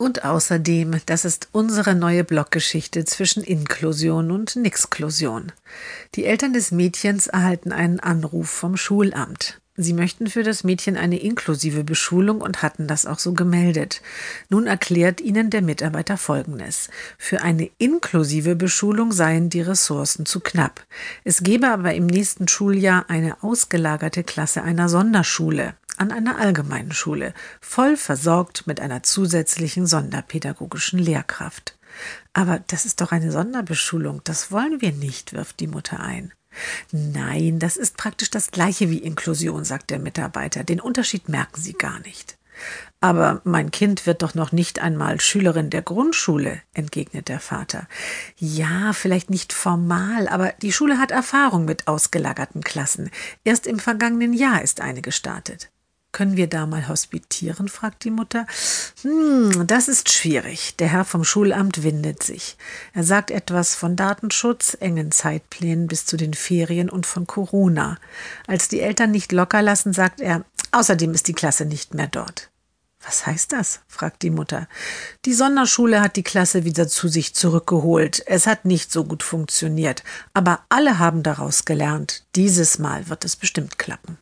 Und außerdem, das ist unsere neue Blockgeschichte zwischen Inklusion und Nixklusion. Die Eltern des Mädchens erhalten einen Anruf vom Schulamt. Sie möchten für das Mädchen eine inklusive Beschulung und hatten das auch so gemeldet. Nun erklärt ihnen der Mitarbeiter Folgendes. Für eine inklusive Beschulung seien die Ressourcen zu knapp. Es gebe aber im nächsten Schuljahr eine ausgelagerte Klasse einer Sonderschule an einer allgemeinen Schule, voll versorgt mit einer zusätzlichen sonderpädagogischen Lehrkraft. Aber das ist doch eine Sonderbeschulung, das wollen wir nicht, wirft die Mutter ein. Nein, das ist praktisch das gleiche wie Inklusion, sagt der Mitarbeiter. Den Unterschied merken Sie gar nicht. Aber mein Kind wird doch noch nicht einmal Schülerin der Grundschule, entgegnet der Vater. Ja, vielleicht nicht formal, aber die Schule hat Erfahrung mit ausgelagerten Klassen. Erst im vergangenen Jahr ist eine gestartet. Können wir da mal hospitieren? fragt die Mutter. Hm, das ist schwierig. Der Herr vom Schulamt windet sich. Er sagt etwas von Datenschutz, engen Zeitplänen bis zu den Ferien und von Corona. Als die Eltern nicht locker lassen, sagt er, außerdem ist die Klasse nicht mehr dort. Was heißt das? fragt die Mutter. Die Sonderschule hat die Klasse wieder zu sich zurückgeholt. Es hat nicht so gut funktioniert. Aber alle haben daraus gelernt. Dieses Mal wird es bestimmt klappen.